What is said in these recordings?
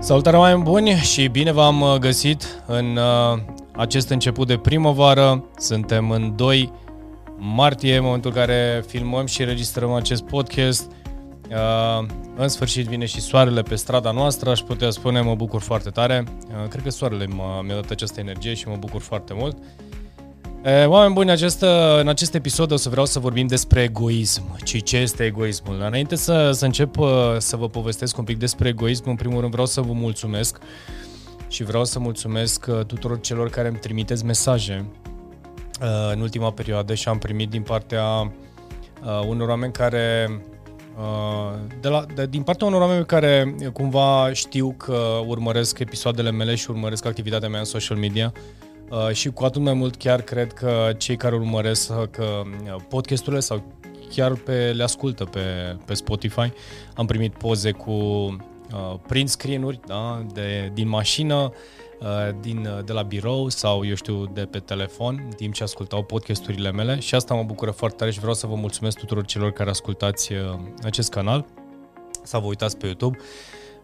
Salutare oameni buni și bine v-am uh, găsit în uh, acest început de primăvară. Suntem în 2 martie, momentul în care filmăm și registrăm acest podcast. Uh, în sfârșit vine și soarele pe strada noastră, aș putea spune, mă bucur foarte tare. Uh, cred că soarele mi-a dat această energie și mă bucur foarte mult. Oameni buni, acest, în acest episod o să vreau să vorbim despre egoism. Și ce este egoismul? Înainte să, să încep să vă povestesc un pic despre egoism, în primul rând vreau să vă mulțumesc și vreau să mulțumesc tuturor celor care îmi trimiteți mesaje în ultima perioadă și am primit din partea unor oameni care de la, de, din partea unor oameni care cumva știu că urmăresc episoadele mele și urmăresc activitatea mea în social media Uh, și cu atât mai mult chiar cred că cei care urmăresc uh, că uh, podcasturile sau chiar pe, le ascultă pe, pe Spotify. Am primit poze cu uh, print screen-uri da, de, din mașină, uh, din, de la birou sau, eu știu, de pe telefon, în timp ce ascultau podcasturile mele și asta mă bucură foarte tare și vreau să vă mulțumesc tuturor celor care ascultați uh, acest canal sau vă uitați pe YouTube.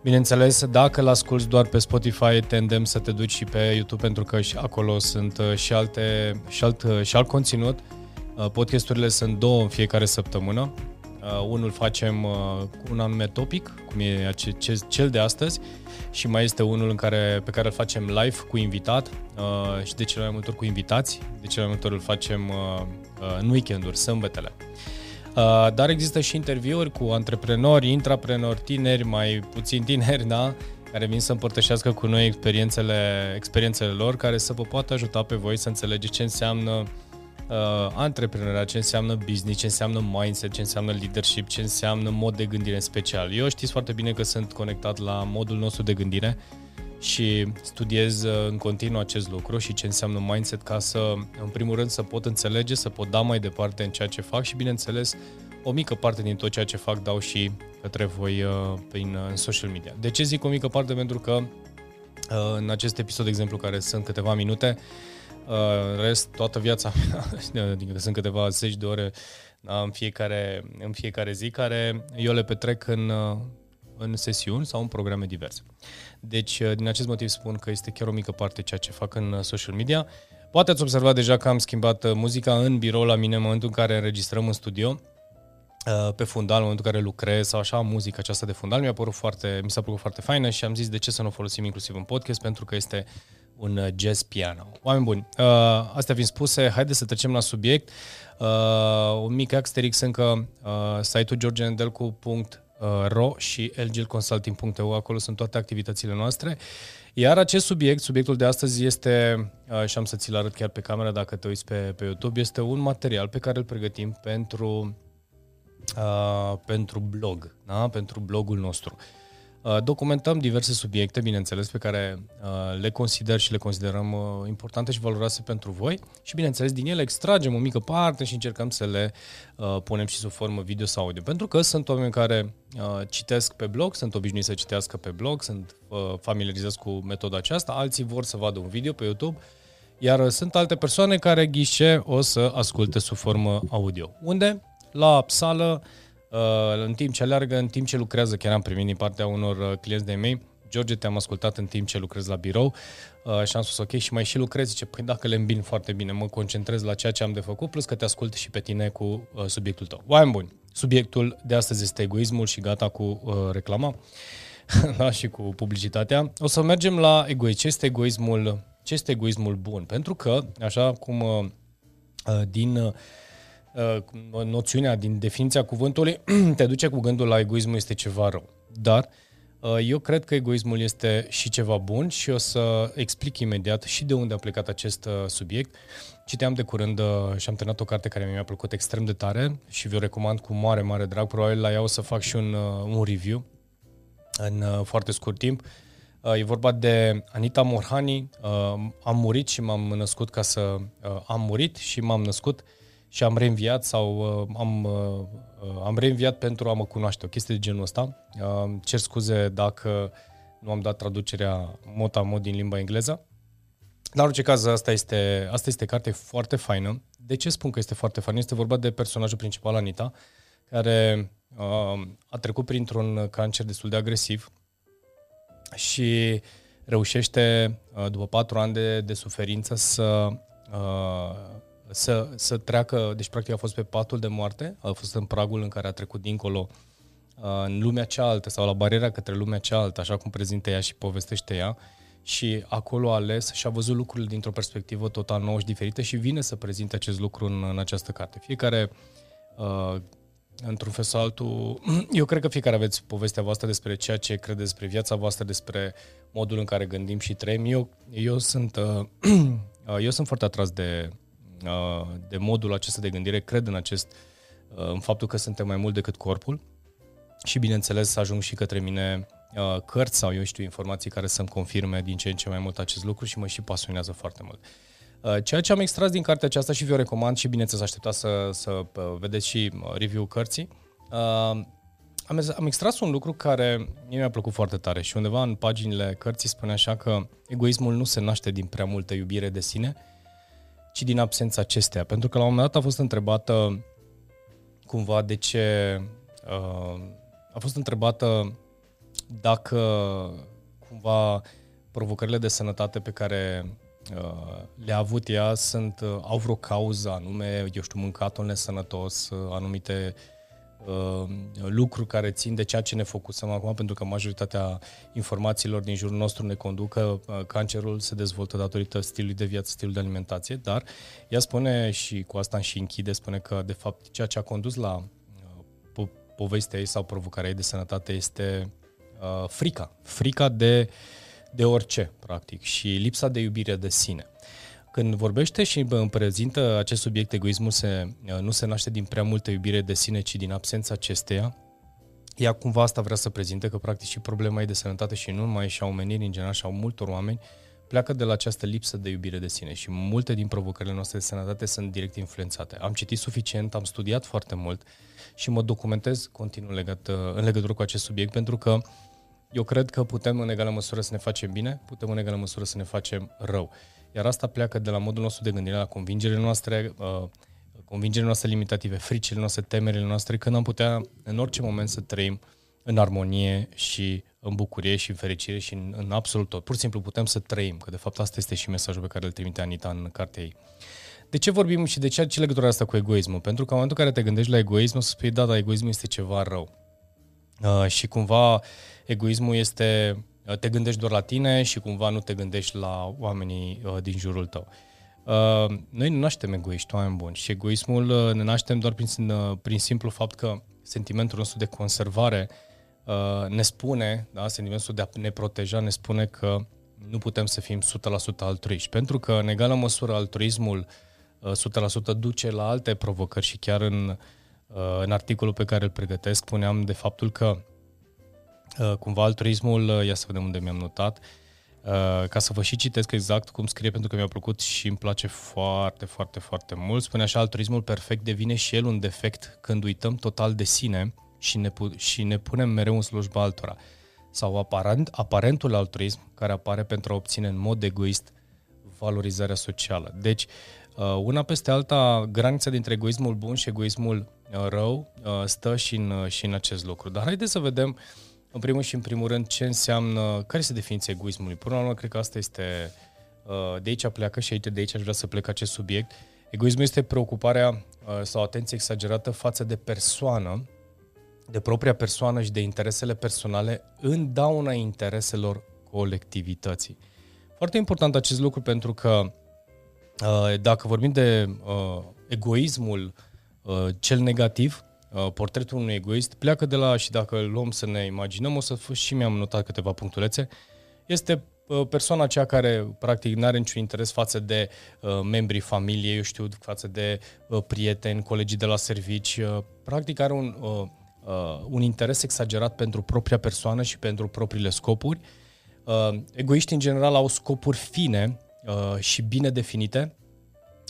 Bineînțeles, dacă l asculti doar pe Spotify, tendem să te duci și pe YouTube pentru că și acolo sunt uh, și, alte, și, alt, uh, și alt conținut. Uh, podcasturile sunt două în fiecare săptămână. Unul facem cu un anume topic, cum e cel de astăzi, și mai este unul în care, pe care îl facem live cu invitat și de cele mai multe ori cu invitați. De cele mai multe ori îl facem în weekenduri, sâmbetele. Uh, dar există și interviuri cu antreprenori, intraprenori, tineri, mai puțin tineri, da? care vin să împărtășească cu noi experiențele, experiențele lor, care să vă poată ajuta pe voi să înțelegeți ce înseamnă uh, antreprenoria, ce înseamnă business, ce înseamnă mindset, ce înseamnă leadership, ce înseamnă mod de gândire în special. Eu știți foarte bine că sunt conectat la modul nostru de gândire și studiez uh, în continuu acest lucru și ce înseamnă mindset ca să, în primul rând, să pot înțelege, să pot da mai departe în ceea ce fac și, bineînțeles, o mică parte din tot ceea ce fac dau și către voi uh, prin în social media. De ce zic o mică parte? Pentru că uh, în acest episod, de exemplu, care sunt câteva minute, rest, toată viața mea, adică sunt câteva zeci de ore da, în, fiecare, în fiecare zi, care eu le petrec în, în sesiuni sau în programe diverse. Deci, uh, din acest motiv spun că este chiar o mică parte ceea ce fac în uh, social media. Poate ați observat deja că am schimbat uh, muzica în birou la mine în momentul în care înregistrăm în studio pe fundal, în momentul în care lucrez sau așa, muzica aceasta de fundal mi-a părut foarte, mi s-a părut foarte faină și am zis de ce să nu o folosim inclusiv în podcast, pentru că este un jazz piano. Oameni buni, astea fiind spuse, haideți să trecem la subiect. Un mic asterix încă, site-ul georgendelcu.ro Uh, ro și lgilconsulting.eu, acolo sunt toate activitățile noastre. Iar acest subiect, subiectul de astăzi este, uh, și am să ți-l arăt chiar pe cameră dacă te uiți pe, pe YouTube, este un material pe care îl pregătim pentru, uh, pentru blog, da? pentru blogul nostru. Uh, Uh, documentăm diverse subiecte, bineînțeles, pe care uh, le consider și le considerăm uh, importante și valoroase pentru voi și, bineînțeles, din ele extragem o mică parte și încercăm să le punem și sub formă video sau audio. Pentru că sunt oameni care citesc pe blog, sunt obișnuiți să citească pe blog, sunt familiarizați cu metoda aceasta, alții vor să vadă un video pe YouTube, iar sunt alte persoane care ghișe o să asculte sub formă audio. Unde? La sală, Uh, în timp ce alergă, în timp ce lucrează, chiar am primit din partea unor uh, clienți de mei, George, te-am ascultat în timp ce lucrez la birou uh, și am spus ok și mai și lucrez, zice, păi dacă le îmbin foarte bine, mă concentrez la ceea ce am de făcut, plus că te ascult și pe tine cu uh, subiectul tău. Oameni buni, subiectul de astăzi este egoismul și gata cu uh, reclama da, și cu publicitatea. O să mergem la egoism. Ce este egoismul, ce este egoismul bun? Pentru că, așa cum uh, uh din... Uh, Uh, noțiunea din definiția cuvântului te duce cu gândul la egoismul este ceva rău. Dar uh, eu cred că egoismul este și ceva bun și o să explic imediat și de unde a plecat acest uh, subiect. Citeam de curând și am terminat o carte care mi-a plăcut extrem de tare și vi-o recomand cu mare, mare drag. Probabil la ea o să fac și un, un review în foarte scurt timp. E vorba de Anita Morhani. Am murit și m-am născut ca să... Am murit și m-am născut și am reînviat sau uh, am, uh, uh, am reînviat pentru a mă cunoaște, o chestie de genul ăsta. Uh, cer scuze dacă nu am dat traducerea mot a mod din limba engleză. Dar în orice caz, asta este, asta este carte foarte faină. De ce spun că este foarte faină? Este vorba de personajul principal, Anita, care uh, a trecut printr-un cancer destul de agresiv și reușește, uh, după patru ani de, de suferință, să, uh, să, să treacă, deci practic a fost pe patul de moarte, a fost în pragul în care a trecut dincolo uh, în lumea cealaltă sau la bariera către lumea cealaltă, așa cum prezintă ea și povestește ea, și acolo a ales și a văzut lucrurile dintr-o perspectivă total nouă și diferită și vine să prezinte acest lucru în, în această carte. Fiecare uh, într-un fel sau altul, eu cred că fiecare aveți povestea voastră despre ceea ce credeți despre viața voastră, despre modul în care gândim și trăim. Eu, eu, sunt, uh, eu sunt foarte atras de, uh, de modul acesta de gândire, cred în acest, uh, în faptul că suntem mai mult decât corpul și bineînțeles ajung și către mine cărți sau eu știu informații care să-mi confirme din ce în ce mai mult acest lucru și mă și pasionează foarte mult. Uh, ceea ce am extras din cartea aceasta și vi-o recomand și bineînțeles așteptați să, să uh, vedeți și uh, review cărții. Am, am extras un lucru care mie mi-a plăcut foarte tare și undeva în paginile cărții spune așa că egoismul nu se naște din prea multă iubire de sine, ci din absența acestea. Pentru că la un moment dat a fost întrebată cumva de ce a fost întrebată dacă cumva provocările de sănătate pe care Uh, le-a avut ea sunt, uh, au vreo cauză anume, eu știu, mâncatul nesănătos, uh, anumite uh, lucruri care țin de ceea ce ne focusăm acum, pentru că majoritatea informațiilor din jurul nostru ne conduc că uh, cancerul se dezvoltă datorită stilului de viață, stilului de alimentație, dar ea spune și cu asta și închide, spune că de fapt ceea ce a condus la uh, po- povestea ei sau provocarea ei de sănătate este uh, frica. Frica de uh, de orice, practic, și lipsa de iubire de sine. Când vorbește și îmi prezintă acest subiect, egoismul se, nu se naște din prea multă iubire de sine, ci din absența acesteia, ea cumva asta vrea să prezinte, că practic și problema ei de sănătate și nu numai și a omenirii în general și a multor oameni, pleacă de la această lipsă de iubire de sine și multe din provocările noastre de sănătate sunt direct influențate. Am citit suficient, am studiat foarte mult și mă documentez continuu legat, în legătură cu acest subiect pentru că eu cred că putem în egală măsură să ne facem bine, putem în egală măsură să ne facem rău. Iar asta pleacă de la modul nostru de gândire, la convingerile noastre, uh, convingerile noastre limitative, fricile noastre, temerile noastre, când am putea în orice moment să trăim în armonie și în bucurie și în fericire și în, în absolut tot. Pur și simplu putem să trăim, că de fapt asta este și mesajul pe care îl trimite Anita în cartea ei. De ce vorbim și de ce, ce legătură asta cu egoismul? Pentru că în momentul în care te gândești la egoism, o să spui, da, da, egoismul este ceva rău. Uh, și cumva egoismul este uh, te gândești doar la tine și cumva nu te gândești la oamenii uh, din jurul tău. Uh, noi nu naștem egoiști, oameni buni, și egoismul uh, ne naștem doar prin, uh, prin simplu fapt că sentimentul nostru de conservare uh, ne spune, da, sentimentul de a ne proteja ne spune că nu putem să fim 100% altruiști, pentru că în egală măsură altruismul uh, 100% duce la alte provocări și chiar în uh, Uh, în articolul pe care îl pregătesc spuneam de faptul că uh, cumva altruismul, uh, ia să vedem unde mi-am notat, ca să vă și citesc exact cum scrie, pentru că mi-a plăcut și îmi place foarte, foarte, foarte mult. Spune așa, altruismul perfect devine și el un defect când uităm total de sine și ne, pu- și ne punem mereu în slujba altora. Sau aparent, aparentul altruism care apare pentru a obține în mod egoist valorizarea socială. Deci, una peste alta, granița dintre egoismul bun și egoismul Uh, rău uh, stă și în, uh, și în acest lucru. Dar haideți să vedem, în primul și în primul rând, ce înseamnă, care este definiția egoismului. Până la urmă, cred că asta este, de aici pleacă și aici, de aici aș vrea să plec acest subiect. Egoismul este preocuparea sau atenție exagerată față de persoană, de propria persoană și de interesele personale în dauna intereselor colectivității. Foarte important acest lucru pentru că dacă vorbim de egoismul Uh, cel negativ, uh, portretul unui egoist, pleacă de la, și dacă îl luăm să ne imaginăm, o să și mi-am notat câteva punctulețe, este uh, persoana aceea care practic nu are niciun interes față de uh, membrii familiei, eu știu, față de uh, prieteni, colegii de la servici, uh, practic are un, uh, uh, un interes exagerat pentru propria persoană și pentru propriile scopuri. Uh, egoiștii în general au scopuri fine uh, și bine definite,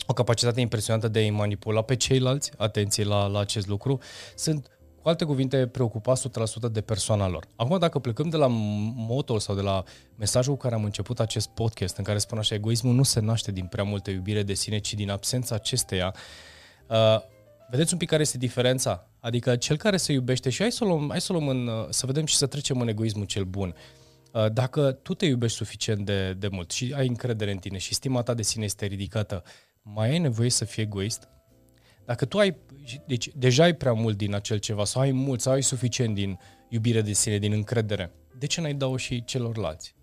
o capacitate impresionantă de a-i manipula pe ceilalți, atenție la, la acest lucru, sunt cu alte cuvinte, preocupați 100% de persoana lor. Acum, dacă plecăm de la motul sau de la mesajul cu care am început acest podcast, în care spun așa, egoismul nu se naște din prea multă iubire de sine, ci din absența acesteia, uh, vedeți un pic care este diferența? Adică cel care se iubește, și hai să luăm, hai să luăm în, uh, să vedem și să trecem în egoismul cel bun. Uh, dacă tu te iubești suficient de, de mult și ai încredere în tine și stima ta de sine este ridicată, mai ai nevoie să fii egoist? Dacă tu ai, deci deja ai prea mult din acel ceva sau ai mult sau ai suficient din iubire de sine, din încredere, de ce n-ai dau și celorlalți?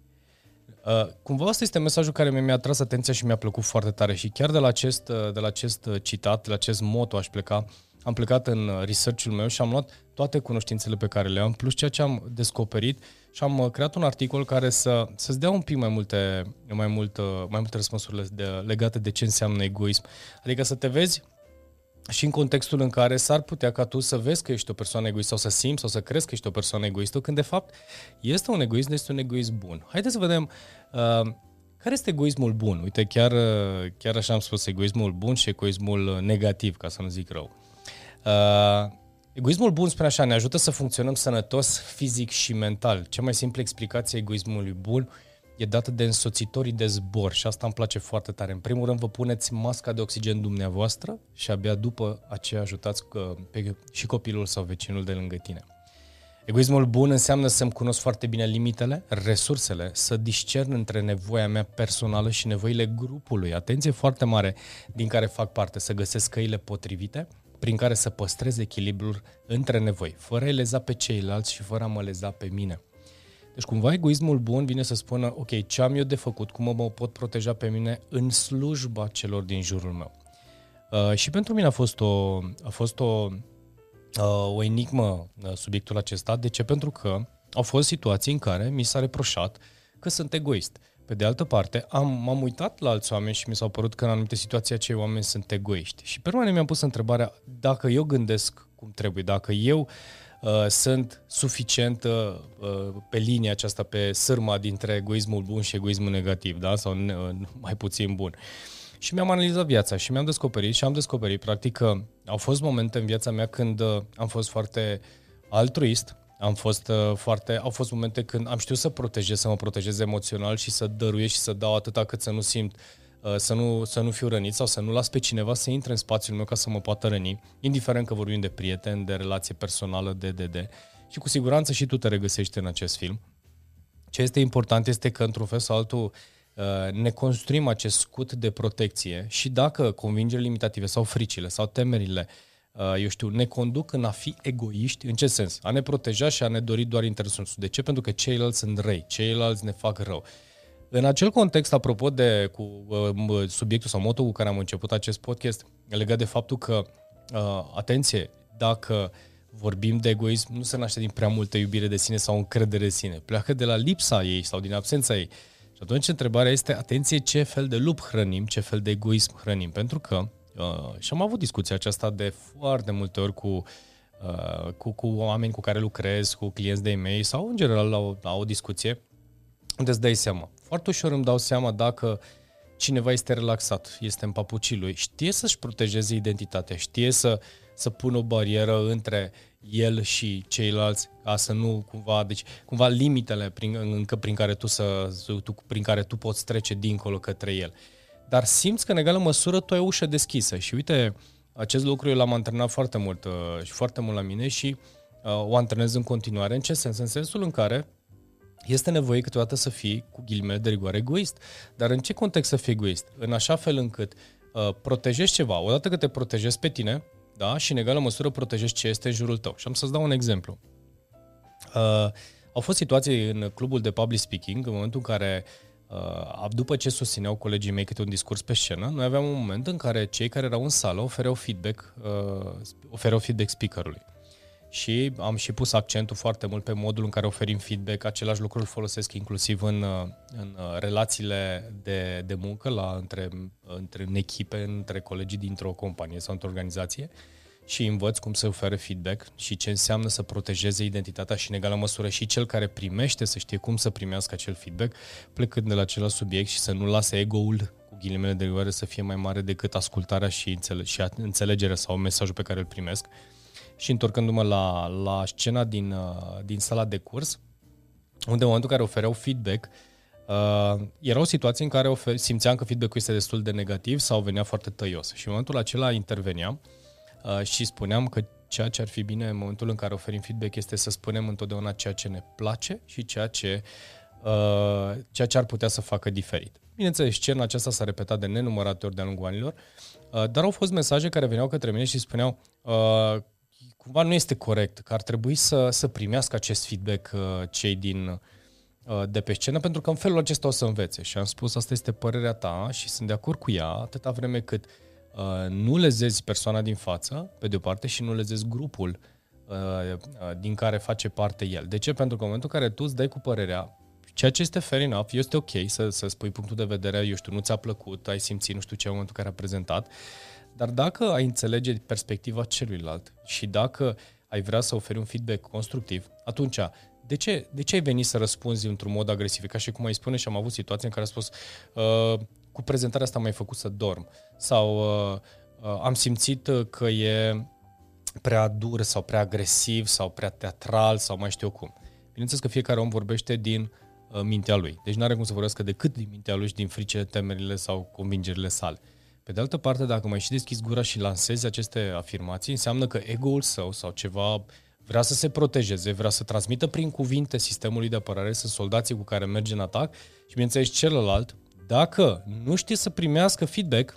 Uh, cumva asta este mesajul care mi-a atras atenția și mi-a plăcut foarte tare și chiar de la acest, uh, de la acest uh, citat, de la acest moto aș pleca, am plecat în uh, research-ul meu și am luat toate cunoștințele pe care le am, plus ceea ce am descoperit și am creat un articol care să, să-ți dea un pic mai multe, mai mult, mai multe răspunsuri de, legate de ce înseamnă egoism. Adică să te vezi și în contextul în care s-ar putea ca tu să vezi că ești o persoană egoistă sau să simți sau să crezi că ești o persoană egoistă, când de fapt este un egoism, este un egoism bun. Haideți să vedem uh, care este egoismul bun. Uite, chiar, uh, chiar așa am spus, egoismul bun și egoismul negativ, ca să nu zic rău. Uh, egoismul bun, spune așa, ne ajută să funcționăm sănătos fizic și mental. Cea mai simplă explicație a egoismului bun e dată de însoțitorii de zbor și asta îmi place foarte tare. În primul rând vă puneți masca de oxigen dumneavoastră și abia după aceea ajutați pe, și copilul sau vecinul de lângă tine. Egoismul bun înseamnă să-mi cunosc foarte bine limitele, resursele, să discern între nevoia mea personală și nevoile grupului. Atenție foarte mare din care fac parte, să găsesc căile potrivite prin care să păstrez echilibrul între nevoi, fără a leza pe ceilalți și fără a mă leza pe mine. Deci cumva egoismul bun vine să spună, ok, ce am eu de făcut, cum mă pot proteja pe mine în slujba celor din jurul meu. Uh, și pentru mine a fost o, a fost o, uh, o enigmă uh, subiectul acesta. De ce? Pentru că au fost situații în care mi s-a reproșat că sunt egoist. Pe de altă parte, am, m-am uitat la alți oameni și mi s-au părut că în anumite situații acei oameni sunt egoiști. Și pe urmă mi-am pus întrebarea dacă eu gândesc cum trebuie, dacă eu uh, sunt suficient uh, pe linia aceasta, pe sârma dintre egoismul bun și egoismul negativ, da? sau uh, mai puțin bun. Și mi-am analizat viața și mi-am descoperit și am descoperit practic că au fost momente în viața mea când uh, am fost foarte altruist, am fost uh, foarte, au fost momente când am știut să protejez, să mă protejez emoțional și să dăruiesc și să dau atâta cât să nu simt uh, să nu, să nu fiu rănit sau să nu las pe cineva să intre în spațiul meu ca să mă poată răni, indiferent că vorbim de prieten, de relație personală, de, de, de. Și cu siguranță și tu te regăsești în acest film. Ce este important este că, într-un fel sau altul, uh, ne construim acest scut de protecție și dacă convingerile limitative sau fricile sau temerile Uh, eu știu, ne conduc în a fi egoiști. În ce sens? A ne proteja și a ne dori doar interesul nostru. De ce? Pentru că ceilalți sunt răi, ceilalți ne fac rău. În acel context, apropo de cu uh, subiectul sau motul cu care am început acest podcast, legat de faptul că, uh, atenție, dacă vorbim de egoism, nu se naște din prea multă iubire de sine sau încredere în sine. Pleacă de la lipsa ei sau din absența ei. Și atunci întrebarea este, atenție, ce fel de lup hrănim, ce fel de egoism hrănim. Pentru că Uh, și am avut discuția aceasta de foarte multe ori cu, uh, cu, cu oameni cu care lucrez, cu clienți de e sau în general la o, la o discuție unde îți dai seama. Foarte ușor îmi dau seama dacă cineva este relaxat, este în papucii lui, știe să-și protejeze identitatea, știe să, să pună o barieră între el și ceilalți, ca să nu cumva, deci cumva limitele prin, încă prin care tu să, tu, prin care tu poți trece dincolo către el. Uh, dar simți că în egală măsură tu ai ușă deschisă. Și uite, acest lucru eu l-am antrenat foarte mult uh, și foarte mult la mine și uh, o antrenez în continuare. În ce sens? În sensul în care este nevoie câteodată să fii, cu ghilimele de rigoare, egoist. Dar în ce context să fii egoist? În așa fel încât uh, protejezi ceva. Odată că te protejezi pe tine, da, și în egală măsură protejezi ce este în jurul tău. Și am să-ți dau un exemplu. Uh, au fost situații în clubul de public speaking, în momentul în care uh, Uh, după ce susțineau colegii mei câte un discurs pe scenă, noi aveam un moment în care cei care erau în sală ofereau feedback, uh, ofereau feedback speakerului. Și am și pus accentul foarte mult pe modul în care oferim feedback. Același lucru îl folosesc inclusiv în, uh, în relațiile de, de muncă la, între, între în echipe, între colegii dintr-o companie sau într-o organizație. Uh, și învăț cum să ofere feedback și ce înseamnă să protejeze identitatea și în egală măsură și cel care primește să știe cum să primească acel feedback, plecând de la același subiect și să nu lase ego-ul cu ghilimele de rigoare să fie mai mare decât ascultarea și, înțele- și înțelegerea sau mesajul pe care îl primesc. Și întorcându-mă la, la scena din, uh, din sala de curs, unde în momentul în care ofereau feedback, Uh, era o situație în care ofer- simțeam că feedback-ul este destul de negativ sau venea foarte tăios. Și în momentul acela interveneam Uh, și spuneam că ceea ce ar fi bine în momentul în care oferim feedback este să spunem întotdeauna ceea ce ne place și ceea ce uh, ceea ce ar putea să facă diferit. Bineînțeles, scena aceasta s-a repetat de nenumărate ori de-a lungul anilor, uh, dar au fost mesaje care veneau către mine și spuneau uh, cumva nu este corect, că ar trebui să, să primească acest feedback uh, cei din uh, de pe scenă, pentru că în felul acesta o să învețe. Și am spus, asta este părerea ta și sunt de acord cu ea, atâta vreme cât uh, nu lezezi persoana din față, pe de o parte, și nu lezezi grupul uh, uh, din care face parte el. De ce? Pentru că în momentul în care tu îți dai cu părerea, ceea ce este fair enough, este ok să, să spui punctul de vedere, eu știu, nu ți-a plăcut, ai simțit nu știu ce în momentul în care a prezentat, dar dacă ai înțelege perspectiva celuilalt și dacă ai vrea să oferi un feedback constructiv, atunci de ce, de ce ai venit să răspunzi într-un mod agresiv? Ca și cum ai spune și am avut situații în care a spus uh, cu prezentarea asta m-ai făcut să dorm sau uh, uh, am simțit că e prea dur sau prea agresiv sau prea teatral sau mai știu eu cum. Bineînțeles că fiecare om vorbește din uh, mintea lui. Deci nu are cum să vorbească decât din mintea lui și din fricile, temerile sau convingerile sale. Pe de altă parte, dacă mai și deschizi gura și lansezi aceste afirmații, înseamnă că ego-ul său sau ceva vrea să se protejeze, vrea să transmită prin cuvinte sistemului de apărare, sunt soldații cu care merge în atac și, bineînțeles, celălalt, dacă nu știe să primească feedback,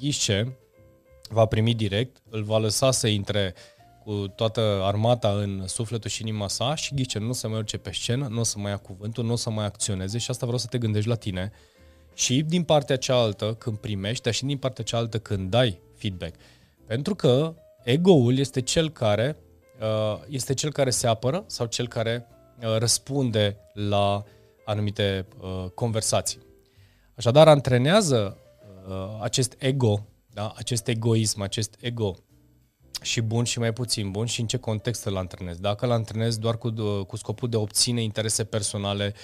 ghișe, va primi direct, îl va lăsa să intre cu toată armata în sufletul și inima sa și ghice, nu o să mai urce pe scenă, nu o să mai ia cuvântul, nu o să mai acționeze și asta vreau să te gândești la tine și din partea cealaltă când primești, dar și din partea cealaltă când dai feedback. Pentru că ego-ul este cel care uh, este cel care se apără sau cel care uh, răspunde la anumite uh, conversații. Așadar, antrenează acest ego, da? acest egoism, acest ego și bun și mai puțin bun și în ce context îl antrenezi. Dacă îl antrenezi doar cu, cu scopul de a obține interese personale,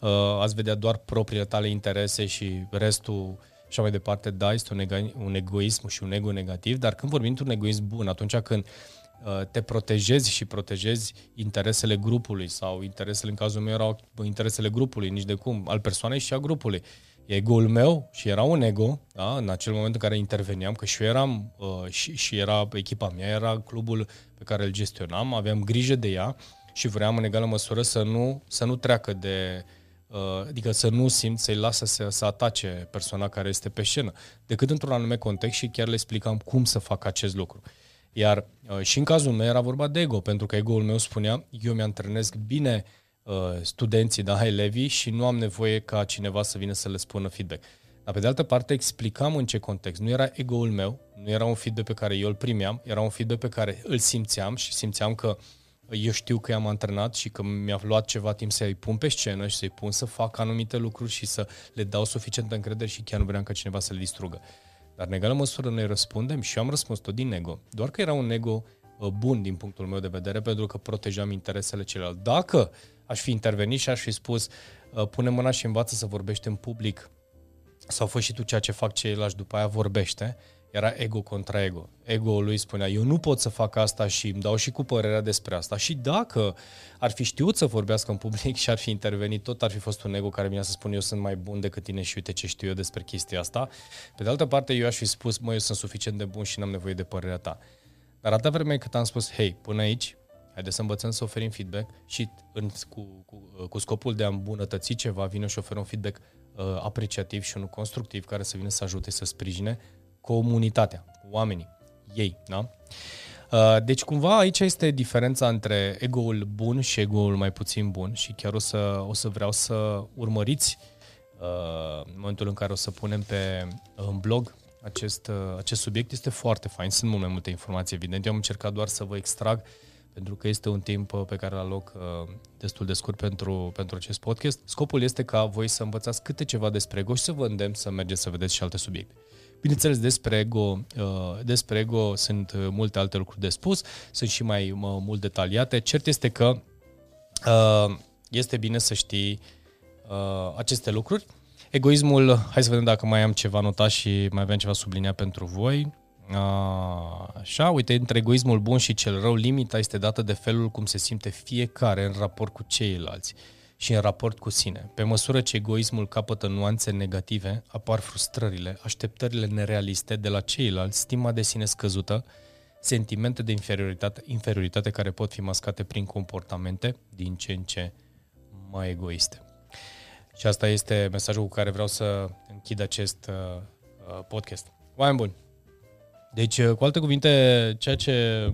uh, ați vedea doar propriile tale interese și restul și mai departe, da, este un, ego, un egoism și un ego negativ, dar când vorbim într-un egoism bun, atunci când uh, te protejezi și protejezi interesele grupului sau interesele, în cazul meu erau interesele grupului, nici de cum, al persoanei și a grupului. Uh, ego-ul meu și era un ego, da, în acel moment în care interveneam, că și eu eram, uh, și, și era echipa mea, era clubul pe care îl gestionam, aveam grijă de ea și vreau în egală măsură să nu, să nu treacă de, uh, adică să nu simt să-i lasă să, să atace persoana care este pe scenă, decât într-un anume context și chiar le explicam cum să fac acest lucru. Iar uh, și în cazul meu era vorba de ego, pentru că ego-ul meu spunea, eu mi-antrenez bine uh, Uh, studenții, da, elevii și nu am nevoie ca cineva să vină să le spună feedback. Dar pe de altă parte explicam în ce context. Nu era ego-ul meu, nu era un feedback pe care eu îl primeam, era un feedback pe care îl simțeam și simțeam că eu știu că i-am antrenat și că mi-a luat ceva timp să-i pun pe scenă și să-i pun să fac anumite lucruri și să le dau suficientă încredere și chiar nu vreau ca cineva să le distrugă. Dar în egală măsură noi răspundem și eu am răspuns tot din ego. Doar că era un ego uh, bun din punctul meu de vedere pentru că protejam interesele celorlalți. Dacă uh, aș fi intervenit și aș fi spus uh, pune mâna și învață să vorbești în public sau fă și tu ceea ce fac ceilalți, după aia vorbește, era ego contra ego. Ego-ul lui spunea, eu nu pot să fac asta și îmi dau și cu părerea despre asta. Și dacă ar fi știut să vorbească în public și ar fi intervenit, tot ar fi fost un ego care vine să spun eu sunt mai bun decât tine și uite ce știu eu despre chestia asta. Pe de altă parte, eu aș fi spus, mă, eu sunt suficient de bun și n-am nevoie de părerea ta. Dar atâta vreme cât am spus, hei, până aici, Haideți să învățăm să oferim feedback și în, cu, cu, cu scopul de a îmbunătăți ceva, vine și oferă un feedback uh, apreciativ și unul constructiv care să vină să ajute să sprijine comunitatea, oamenii, ei. Da? Uh, deci cumva aici este diferența între ego-ul bun și ego-ul mai puțin bun și chiar o să, o să vreau să urmăriți uh, în momentul în care o să punem pe în blog acest, uh, acest subiect. Este foarte fain, sunt mult mai multe informații, evident. Eu am încercat doar să vă extrag uh, pentru că este un timp uh, pe care îl aloc uh, destul de scurt pentru, pentru acest podcast. Scopul este ca voi să învățați câte ceva despre ego și să vă îndemn să mergeți să vedeți și alte subiecte. Bineînțeles, despre ego, uh, despre ego sunt multe alte lucruri de spus, sunt și mai mult detaliate. Cert este că este bine să știi aceste lucruri. Egoismul, hai să vedem dacă mai am ceva notat și mai aveam ceva subliniat pentru voi. Așa, uite, între egoismul bun și cel rău, limita este dată de felul cum se simte fiecare în raport cu ceilalți și în raport cu sine. Pe măsură ce egoismul capătă nuanțe negative, apar frustrările, așteptările nerealiste de la ceilalți, stima de sine scăzută, sentimente de inferioritate, inferioritate care pot fi mascate prin comportamente din ce în ce mai egoiste. Și asta este mesajul cu care vreau să închid acest uh, uh podcast. Oameni buni! Deci, uh, cu alte cuvinte, ceea ce,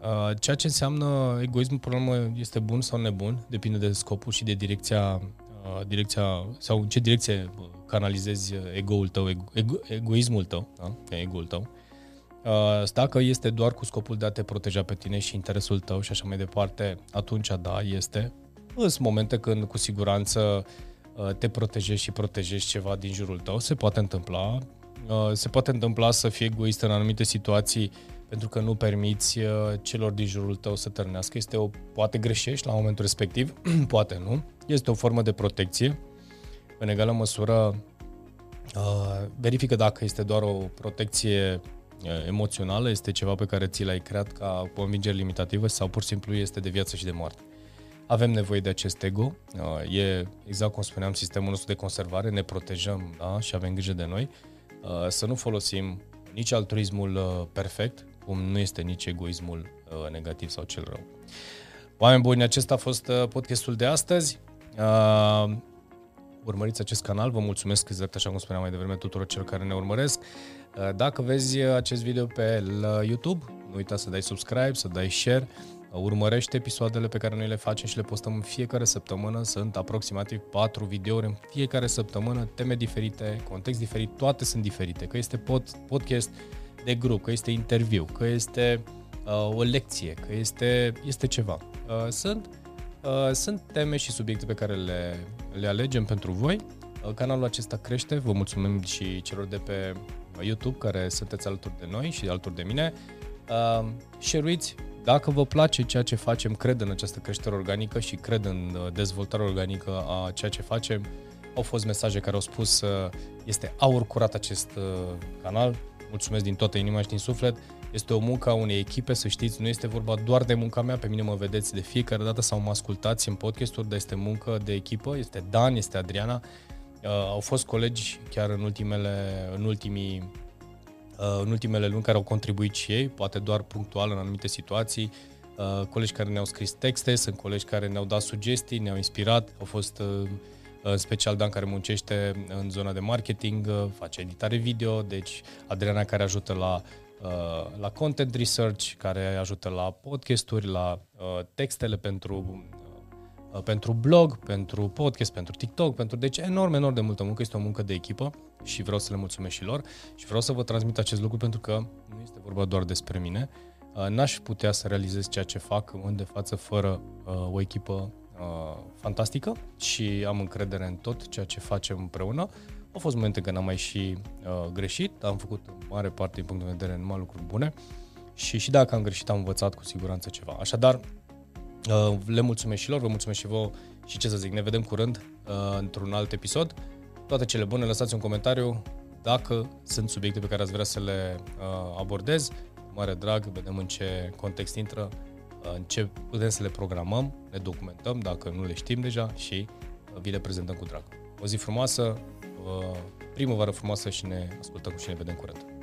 uh, ceea ce înseamnă egoismul, până la urmă, este bun sau nebun, depinde de scopul și de direcția, uh, direcția sau în ce direcție canalizezi ego-ul tău, ego, ego, egoismul tău, da? ego-ul tău. Uh, dacă este doar cu scopul de a te proteja pe tine și interesul tău și așa mai departe, atunci da, este. Sunt momente când cu siguranță uh, te protejezi și protejezi ceva din jurul tău, se poate întâmpla. Uh, se poate întâmpla să fii egoist în anumite situații pentru că nu permiți celor din jurul tău să tărnească. Este o, poate greșești la momentul respectiv, poate nu. Este o formă de protecție. În egală măsură, verifică dacă este doar o protecție emoțională, este ceva pe care ți l-ai creat ca convingere limitativă sau pur și simplu este de viață și de moarte. Avem nevoie de acest ego, e exact cum spuneam sistemul nostru de conservare, ne protejăm da? și avem grijă de noi, să nu folosim nici altruismul perfect, cum nu este nici egoismul negativ sau cel rău. Oameni buni, acesta a fost podcastul de astăzi. Urmăriți acest canal, vă mulțumesc exact așa cum spuneam mai devreme tuturor celor care ne urmăresc. Uh, dacă vezi acest video pe YouTube, nu uita să dai subscribe, să dai share, uh, urmărește episoadele pe care noi le facem și le postăm în fiecare săptămână. Sunt aproximativ 4 videouri în fiecare săptămână, teme diferite, context diferit, toate sunt diferite. Că este pod, podcast de grup, că este interviu, că este uh, o lecție, că este, este ceva. Uh, sunt, uh, sunt teme și subiecte pe care le, le alegem pentru voi. Uh, canalul acesta crește, vă mulțumim și celor de pe YouTube care sunteți alături de noi și alături de mine. Uh, share-uiți dacă vă place ceea ce facem, cred în această creștere organică și cred în uh, dezvoltarea organică a ceea ce facem. Au fost mesaje care au spus uh, este aur curat acest uh, canal. Mulțumesc din toată inima și din suflet. Este o muncă a unei echipe, să știți, nu este vorba doar de munca mea, pe mine mă vedeți de fiecare dată sau mă ascultați în podcasturi, dar este muncă de echipă, este Dan, este Adriana, Uh, au fost colegi chiar în ultimele, în ultimii uh, în ultimele luni care au contribuit și ei, poate doar punctual în anumite situații, uh, colegi care ne-au scris texte, sunt colegi care ne-au dat sugestii, ne-au inspirat, au fost uh, în special Dan care muncește în zona de marketing, uh, face editare video, deci Adriana care ajută la, uh, la content research, care ajută la podcasturi, la textele pentru Uh, pentru blog, pentru podcast, pentru TikTok, pentru deci enorm, enorm de multă muncă, este o muncă de echipă și vreau să le mulțumesc și lor și vreau să vă transmit acest lucru pentru că nu este vorba doar despre mine. Uh, n-aș putea să realizez ceea ce fac în de față fără uh, o echipă fantastică și am încredere în tot ceea ce facem împreună. Au fost momente când am mai și uh, greșit, am făcut în mare parte din punct de vedere numai lucruri bune și și dacă am greșit am învățat cu siguranță ceva. Așadar, Uh, le mulțumesc și lor, vă mulțumesc și vouă și ce să zic, ne vedem curând uh, într-un alt episod. Toate cele bune, lăsați un comentariu dacă sunt subiecte pe care ați vrea să le uh, abordez. Mare drag, vedem în ce context intră, în ce putem să le programăm, le documentăm dacă nu le știm deja și vi le prezentăm cu drag. O zi frumoasă, primăvară frumoasă și ne ascultăm și ne vedem curând.